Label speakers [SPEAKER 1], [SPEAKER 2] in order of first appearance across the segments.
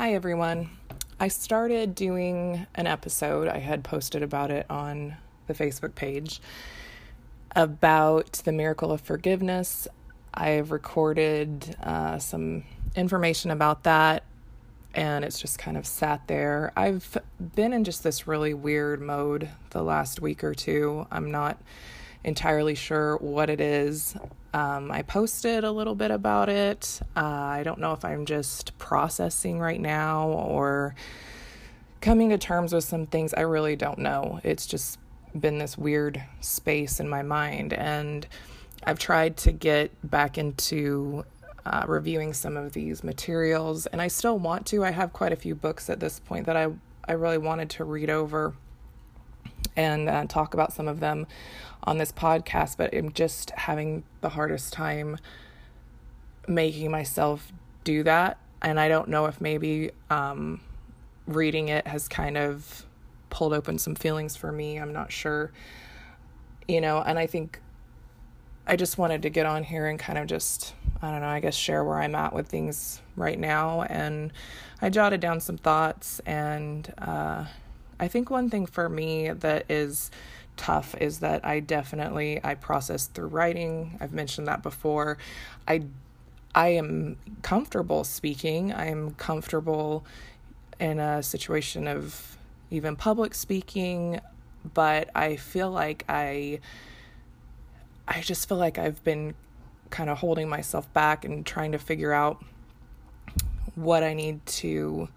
[SPEAKER 1] Hi, everyone. I started doing an episode, I had posted about it on the Facebook page about the miracle of forgiveness. I've recorded uh, some information about that and it's just kind of sat there. I've been in just this really weird mode the last week or two. I'm not entirely sure what it is. Um, I posted a little bit about it. Uh, I don't know if I'm just processing right now or coming to terms with some things. I really don't know. It's just been this weird space in my mind. And I've tried to get back into uh, reviewing some of these materials, and I still want to. I have quite a few books at this point that I, I really wanted to read over and uh, talk about some of them on this podcast, but I'm just having the hardest time making myself do that. And I don't know if maybe um, reading it has kind of pulled open some feelings for me. I'm not sure, you know, and I think I just wanted to get on here and kind of just, I don't know, I guess share where I'm at with things right now. And I jotted down some thoughts. And uh, I think one thing for me that is tough is that I definitely I process through writing. I've mentioned that before. I I am comfortable speaking. I'm comfortable in a situation of even public speaking, but I feel like I I just feel like I've been kind of holding myself back and trying to figure out what I need to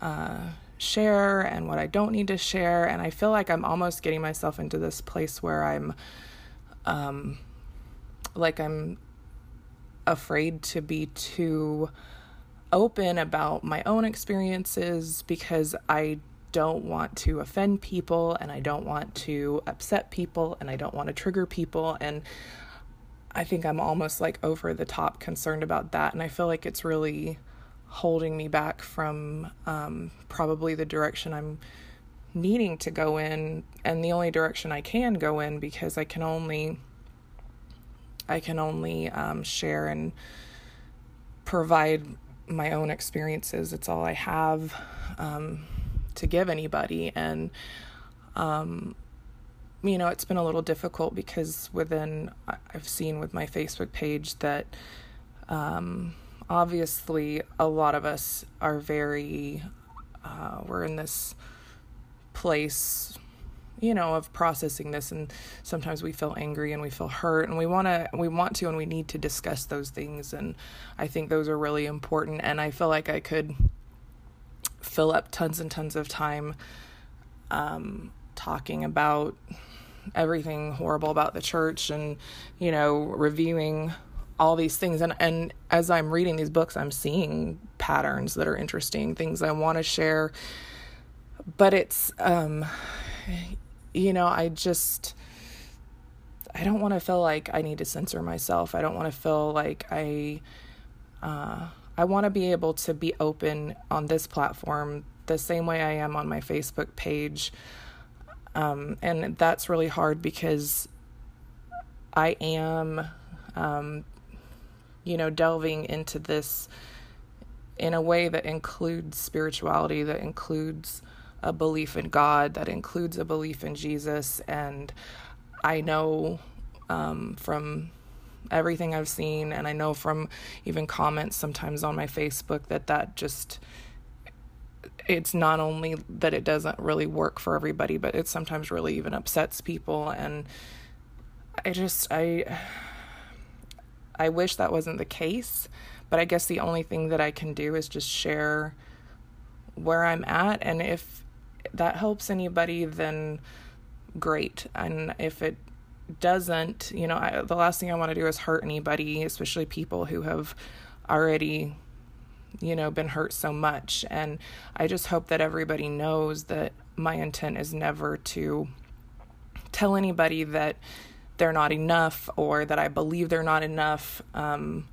[SPEAKER 1] uh, share and what I don't need to share. And I feel like I'm almost getting myself into this place where I'm, um, like I'm afraid to be too open about my own experiences because I don't want to offend people and I don't want to upset people and I don't want to trigger people. And I think I'm almost like over the top concerned about that. And I feel like it's really holding me back from um, probably the direction I'm needing to go in and the only direction I can go in because I can only I can only um, share and provide my own experiences. It's all I have. Um, to give anybody and um you know it's been a little difficult because within I've seen with my Facebook page that um obviously a lot of us are very uh we're in this place you know of processing this and sometimes we feel angry and we feel hurt and we want to we want to and we need to discuss those things and I think those are really important and I feel like I could fill up tons and tons of time um, talking about everything horrible about the church and you know reviewing all these things. And and as I'm reading these books I'm seeing patterns that are interesting things I want to share. But it's um you know I just I don't want to feel like I need to censor myself. I don't want to feel like I uh I want to be able to be open on this platform the same way I am on my Facebook page. Um, and that's really hard because I am, um, you know, delving into this in a way that includes spirituality, that includes a belief in God, that includes a belief in Jesus. And I know um, from everything I've seen, and I know from even comments sometimes on my Facebook that that just it's not only that it doesn't really work for everybody, but it sometimes really even upsets people and I just I I wish that wasn't the case, but I guess the only thing that I can do is just share where I'm at and if that helps anybody then great and if it doesn't, you know, I, the last thing I want to do is hurt anybody, especially people who have already, you know, been hurt so much. And I just hope that everybody knows that my intent is never to tell anybody that they're not enough or that I believe they're not enough. Um,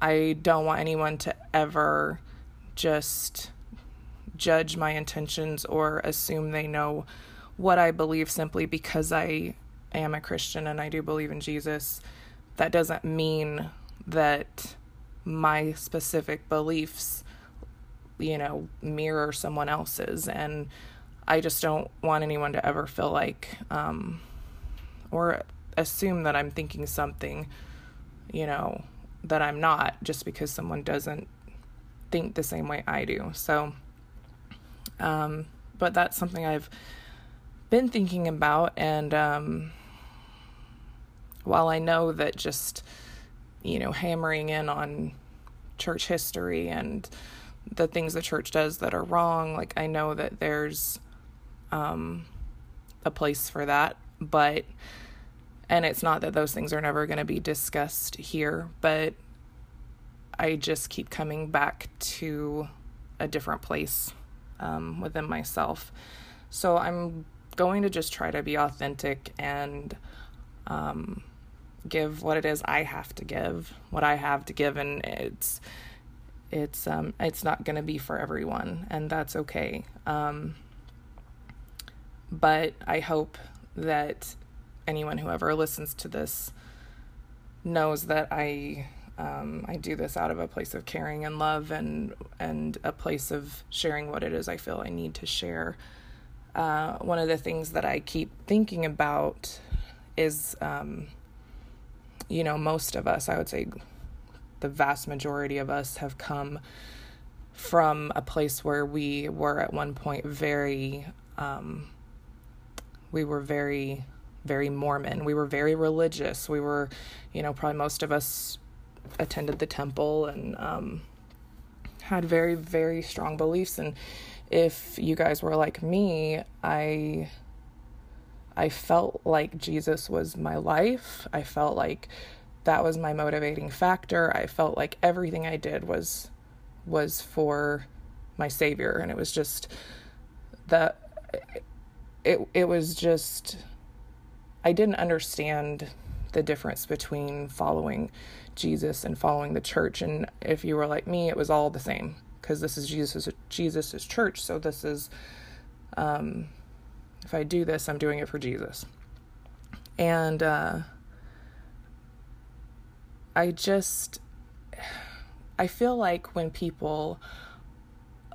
[SPEAKER 1] I don't want anyone to ever just judge my intentions or assume they know what I believe simply because I am a Christian and I do believe in Jesus, that doesn't mean that my specific beliefs you know, mirror someone else's. And I just don't want anyone to ever feel like, um, or assume that I'm thinking something, you know, that I'm not just because someone doesn't think the same way I do. So, um, but that's something I've been thinking about. And um, while I know that just, you know, hammering in on church history and the things the church does that are wrong, like I know that there's um, a place for that. But, and it's not that those things are never going to be discussed here, but I just keep coming back to a different place um, within myself. So I'm going to just try to be authentic and um, give what it is I have to give, what I have to give, and it's it's um it's not going to be for everyone, and that's okay. Um, but I hope that anyone who ever listens to this knows that I um, I do this out of a place of caring and love and and a place of sharing what it is I feel I need to share. Uh, one of the things that I keep thinking about is, um, you know, most of us, I would say the vast majority of us have come from a place where we were at one point very, um, we were very, very Mormon. We were very religious. We were, you know, probably most of us attended the temple and um, had very very strong beliefs and if you guys were like me i i felt like jesus was my life i felt like that was my motivating factor i felt like everything i did was was for my savior and it was just that it it was just i didn't understand the difference between following Jesus and following the church. And if you were like me, it was all the same because this is Jesus Jesus's church. So this is, um, if I do this, I'm doing it for Jesus. And uh, I just, I feel like when people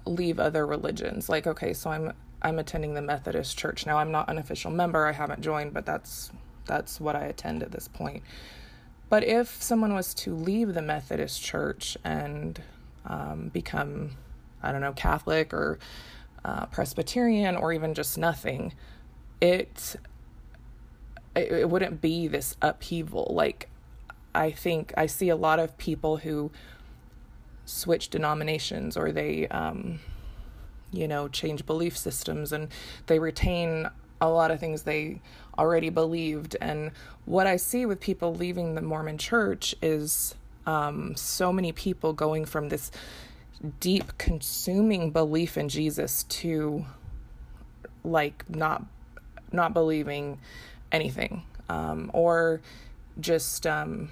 [SPEAKER 1] leave other religions, like okay, so I'm I'm attending the Methodist Church now. I'm not an official member. I haven't joined, but that's that's what I attend at this point. But if someone was to leave the Methodist Church and um, become, I don't know, Catholic or uh, Presbyterian or even just nothing, it, it it wouldn't be this upheaval. Like I think I see a lot of people who switch denominations or they um, you know change belief systems and they retain a lot of things they already believed. And what I see with people leaving the Mormon church is um, so many people going from this deep, consuming belief in Jesus to like not not believing anything um, or just um,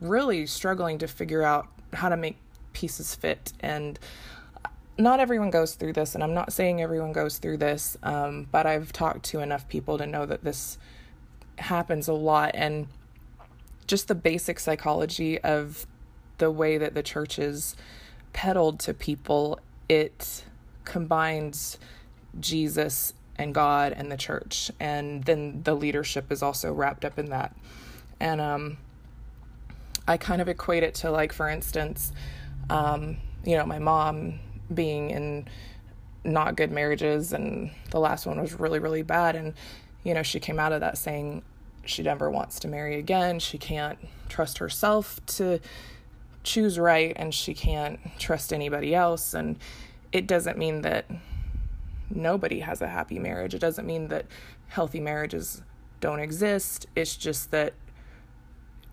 [SPEAKER 1] really struggling to figure out how to make pieces fit and not everyone goes through this, and I'm not saying everyone goes through this, um, but I've talked to enough people to know that this happens a lot. And just the basic psychology of the way that the church is peddled to people, it combines Jesus and God and the church. And then the leadership is also wrapped up in that. And um, I kind of equate it to, like, for instance, um, you know, my mom being in not good marriages and the last one was really really bad. And you know she came out of that saying she never wants to marry again. She can't trust herself to choose right and she can't trust anybody else. And it doesn't mean that nobody has a happy marriage. It doesn't mean that healthy marriages don't exist. It's just that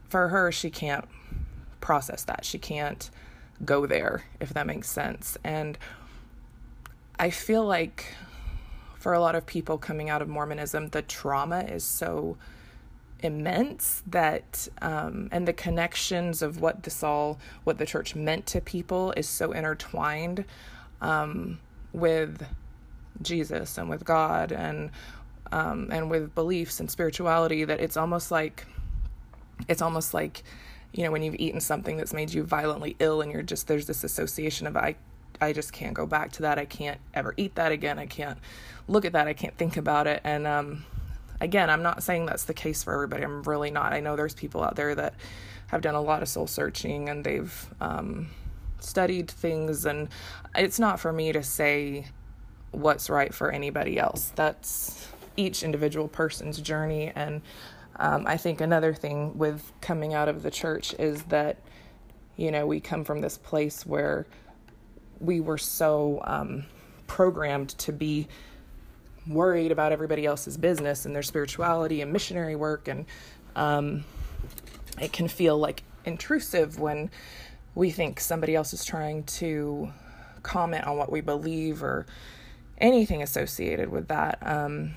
[SPEAKER 1] for her she can't process that. She can't go there, if that makes sense. And I feel like for a lot of people coming out of Mormonism, the trauma is so immense that um, and the connections of what this all what the church meant to people is so intertwined um, with Jesus and with God and um, and with beliefs and spirituality that it's almost like it's almost like you know when you've eaten something that's made you violently ill and you're just there's this association of I I just can't go back to that. I can't ever eat that again. I can't look at that. I can't think about it. And um, again, I'm not saying that's the case for everybody. I'm really not. I know there's people out there that have done a lot of soul searching and they've um, studied things, and it's not for me to say what's right for anybody else. That's each individual person's journey. And um, I think another thing with coming out of the church is that, you know, we come from this place where we were so um, programmed to be worried about everybody else's business and their spirituality and missionary work. And um, it can feel like intrusive when we think somebody else is trying to comment on what we believe or anything associated with that. Um,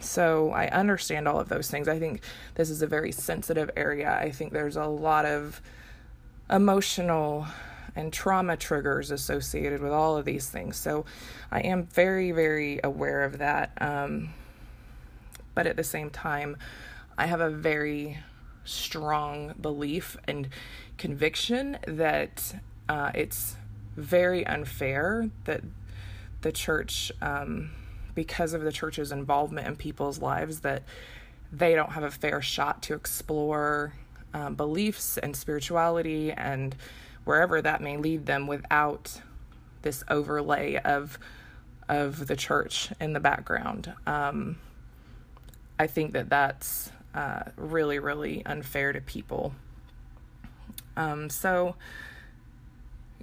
[SPEAKER 1] so i understand all of those things i think this is a very sensitive area i think there's a lot of emotional and trauma triggers associated with all of these things. So I am very, very aware of that. Um, but at the same time, I have a very strong belief and conviction that uh, it's very unfair that the church, um, because of the church's involvement in people's lives, that they don't have a fair shot to explore um, beliefs and spirituality and wherever that may lead them without this overlay of of the church in the background. Um, I think that that's uh, really, really unfair to people. Um, so,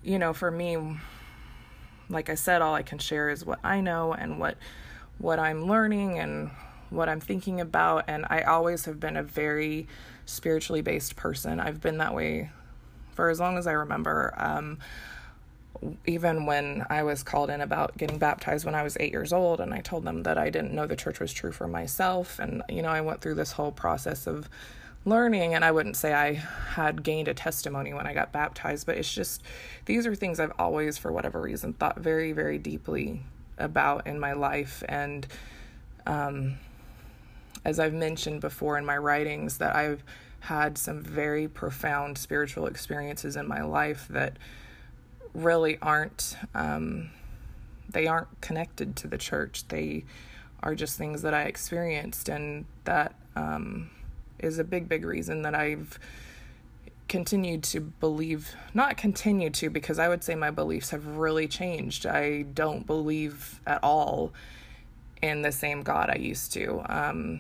[SPEAKER 1] you know, for me, like I said, all I can share is what I know and what what I'm learning and what I'm thinking about. And I always have been a very spiritually based person. I've been that way for as long as I remember. Um, even when I was called in about getting baptized when I was eight years old, and I told them that I didn't know the church was true for myself. And, you know, I went through this whole process of learning, and I wouldn't say I had gained a testimony when I got baptized, but it's just these are things I've always, for whatever reason, thought very, very deeply about in my life. And um, as I've mentioned before in my writings, that I've had some very profound spiritual experiences in my life that really aren't um, they aren't connected to the church they are just things that i experienced and that um, is a big big reason that i've continued to believe not continued to because i would say my beliefs have really changed. I don't believe at all in the same god i used to. Um,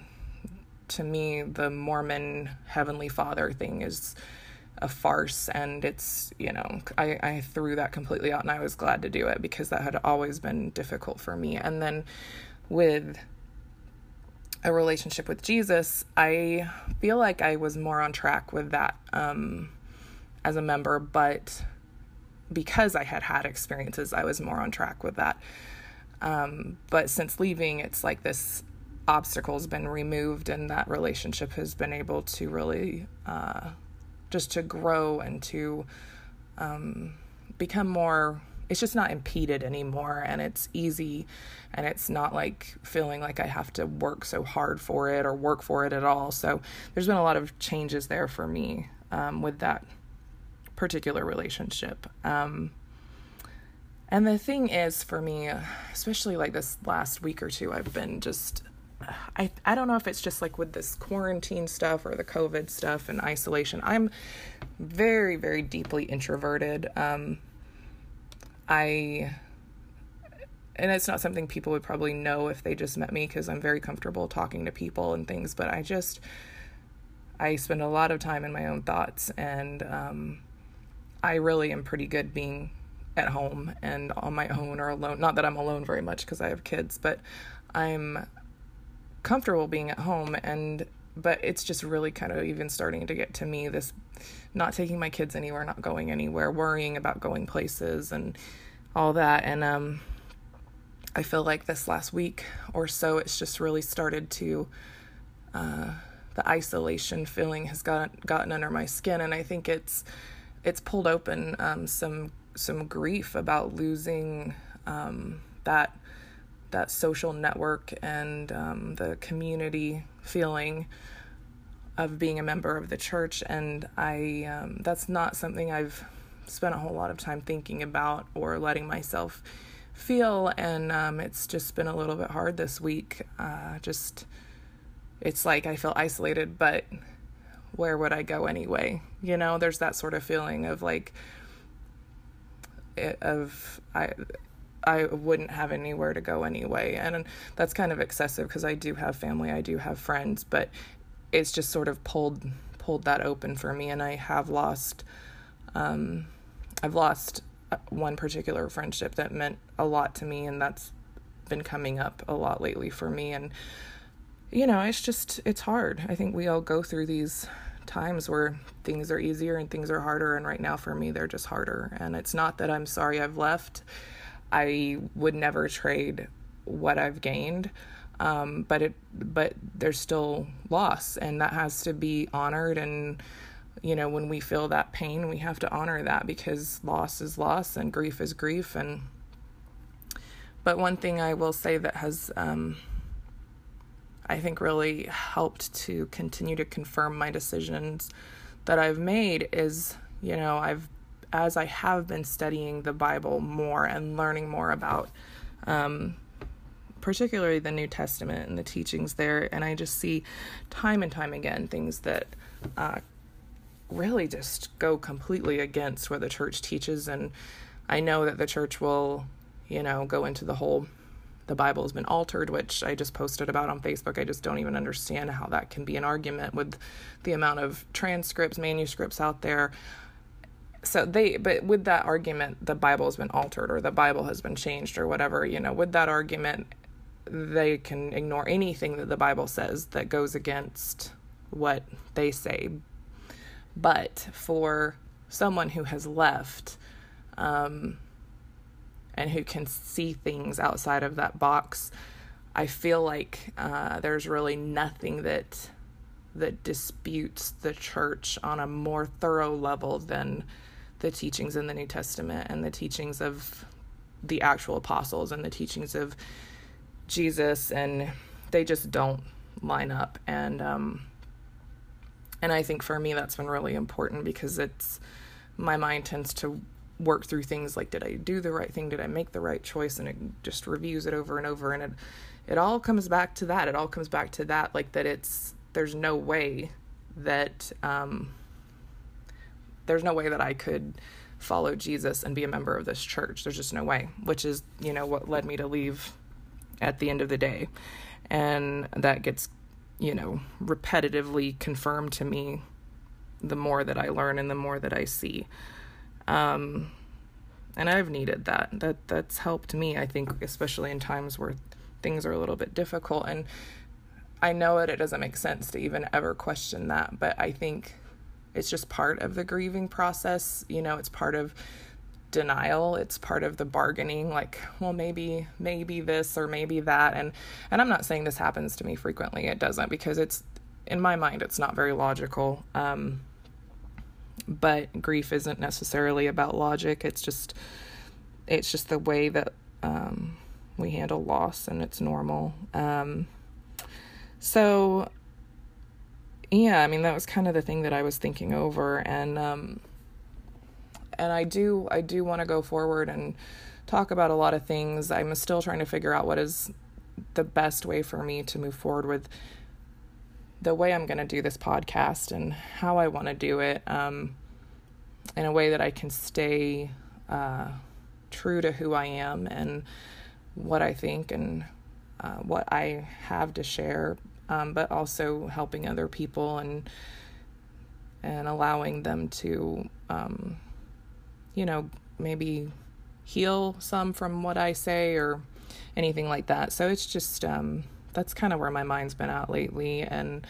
[SPEAKER 1] to me, the Mormon Heavenly Father thing is a farce and it's you know I, I threw that completely out and i was glad to do it because that had always been difficult for me. And then with a relationship with jesus i feel like i was more on track with that um, as a member but because i had had experiences i was more on track with that. Um, but since leaving it's like this obstacle's been removed and that relationship has been able to really uh, just to grow and to um, become more it's just not impeded anymore and it's easy and it's not like feeling like I have to work so hard for it or work for it at all. So there's been a lot of changes there for me um, with that particular relationship. Um, and the thing is for me, especially like this last week or two, I've been just I I don't know if it's just like with this quarantine stuff or the COVID stuff and isolation. I'm very very deeply introverted. Um, I and it's not something people would probably know if they just met me because I'm very comfortable talking to people and things. But I just I spend a lot of time in my own thoughts, and um, I really am pretty good being at home and on my own or alone. Not that I'm alone very much because I have kids, but I'm comfortable being at home and but it's just really kind of even starting to get to me this not taking my kids anywhere not going anywhere worrying about going places and all that. And um i feel like this last week or so it's just really started to uh the isolation feeling has got gotten under my skin. And i think it's it's pulled open um some some grief about losing um that that social network and um, the community feeling of being a member of the church and i um, that's not something i've spent a whole lot of time thinking about or letting myself feel. And um, it's just been a little bit hard this week. Uh, just, it's like I feel isolated, but where would I go anyway? You know, there's that sort of feeling of like, of I I wouldn't have anywhere to go anyway. And that's kind of excessive because I do have family, I do have friends, but it's just sort of pulled pulled that open for me. And I have lost um I've lost uh, one particular friendship that meant a lot to me and that's been coming up a lot lately for me. And you know, it's just it's hard. I think we all go through these times where things are easier and things are harder. And right now for me they're just harder. And it's not that I'm sorry I've left I would never trade what I've gained um, but it but there's still loss and that has to be honored and you know when we feel that pain we have to honor that because loss is loss and grief is grief and but one thing I will say that has um, I think really helped to continue to confirm my decisions that I've made is, you know, I've as I have been studying the Bible more and learning more about um, particularly the New Testament and the teachings there, and I just see time and time again things that uh, really just go completely against what the church teaches, and I know that the church will, you know, go into the whole the Bible has been altered, which I just posted about on Facebook. I just don't even understand how that can be an argument with the amount of transcripts, manuscripts out there. So they, but with that argument, the Bible has been altered or the Bible has been changed or whatever, you know, with that argument, they can ignore anything that the Bible says that goes against what they say. But for someone who has left, um, and who can see things outside of that box, I feel like uh, there's really nothing that that disputes the church on a more thorough level than the teachings in the New Testament and the teachings of the actual apostles and the teachings of Jesus, and they just don't line up. And um, and I think for me that's been really important because it's my mind tends to work through things like did I do the right thing? Did I make the right choice? And it just reviews it over and over and it it all comes back to that. It all comes back to that like that it's there's no way that um there's no way that I could follow Jesus and be a member of this church. There's just no way, which is, you know, what led me to leave at the end of the day. And that gets, you know, repetitively confirmed to me the more that I learn and the more that I see. Um, and I've needed that. That that's helped me, I think, especially in times where things are a little bit difficult. And I know that it doesn't make sense to even ever question that, but I think it's just part of the grieving process. You know, it's part of denial it's part of the bargaining like well maybe maybe this or maybe that and and i'm not saying this happens to me frequently it doesn't because it's in my mind it's not very logical um but grief isn't necessarily about logic it's just it's just the way that um, we handle loss and it's normal um, so yeah i mean that was kind of the thing that i was thinking over and um, and i do i do want to go forward and talk about a lot of things. I'm still trying to figure out what is the best way for me to move forward with the way I'm going to do this podcast and how I want to do it um, in a way that I can stay uh, true to who I am and what I think and uh, what I have to share, um, but also helping other people and and allowing them to, um, you know, maybe heal some from what I say or anything like that. So it's just um, that's kind of where my mind's been at lately and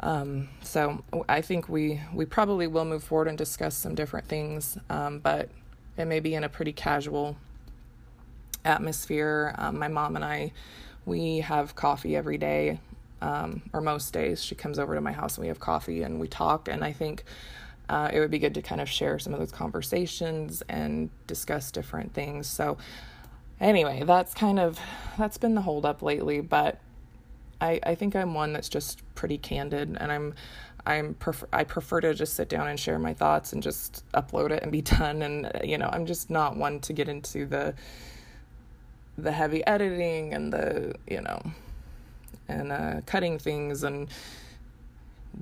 [SPEAKER 1] um, so I think we we probably will move forward and discuss some different things, um, but it may be in a pretty casual atmosphere. Um, my mom and I, we have coffee every day, um, or most days. She comes over to my house and we have coffee and we talk. And I think uh, it would be good to kind of share some of those conversations and discuss different things. So anyway, that's kind of that's been the holdup lately, but I, I think I'm one that's just pretty candid and I'm I'm prefer I prefer to just sit down and share my thoughts and just upload it and be done and you know I'm just not one to get into the the heavy editing and the you know and uh, cutting things and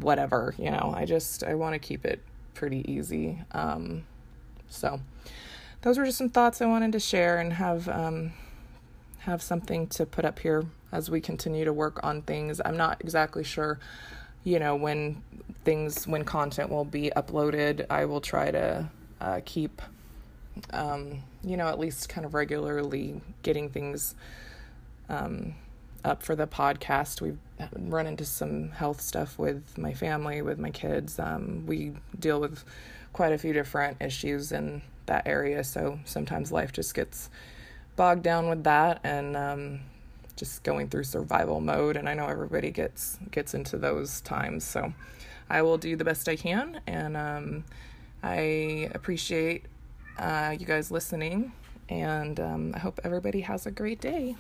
[SPEAKER 1] whatever you know I just I want to keep it pretty easy um, so those were just some thoughts I wanted to share and have um, have something to put up here as we continue to work on things. I'm not exactly sure, you know, when things, when content will be uploaded. I will try to uh, keep, um, you know, at least kind of regularly getting things um, up for the podcast. We've run into some health stuff with my family, with my kids. Um, we deal with quite a few different issues in that area, so sometimes life just gets bogged down with that and um, just going through survival mode. And I know everybody gets gets into those times, so I will do the best I can. And um, I appreciate uh, you guys listening, and um, I hope everybody has a great day.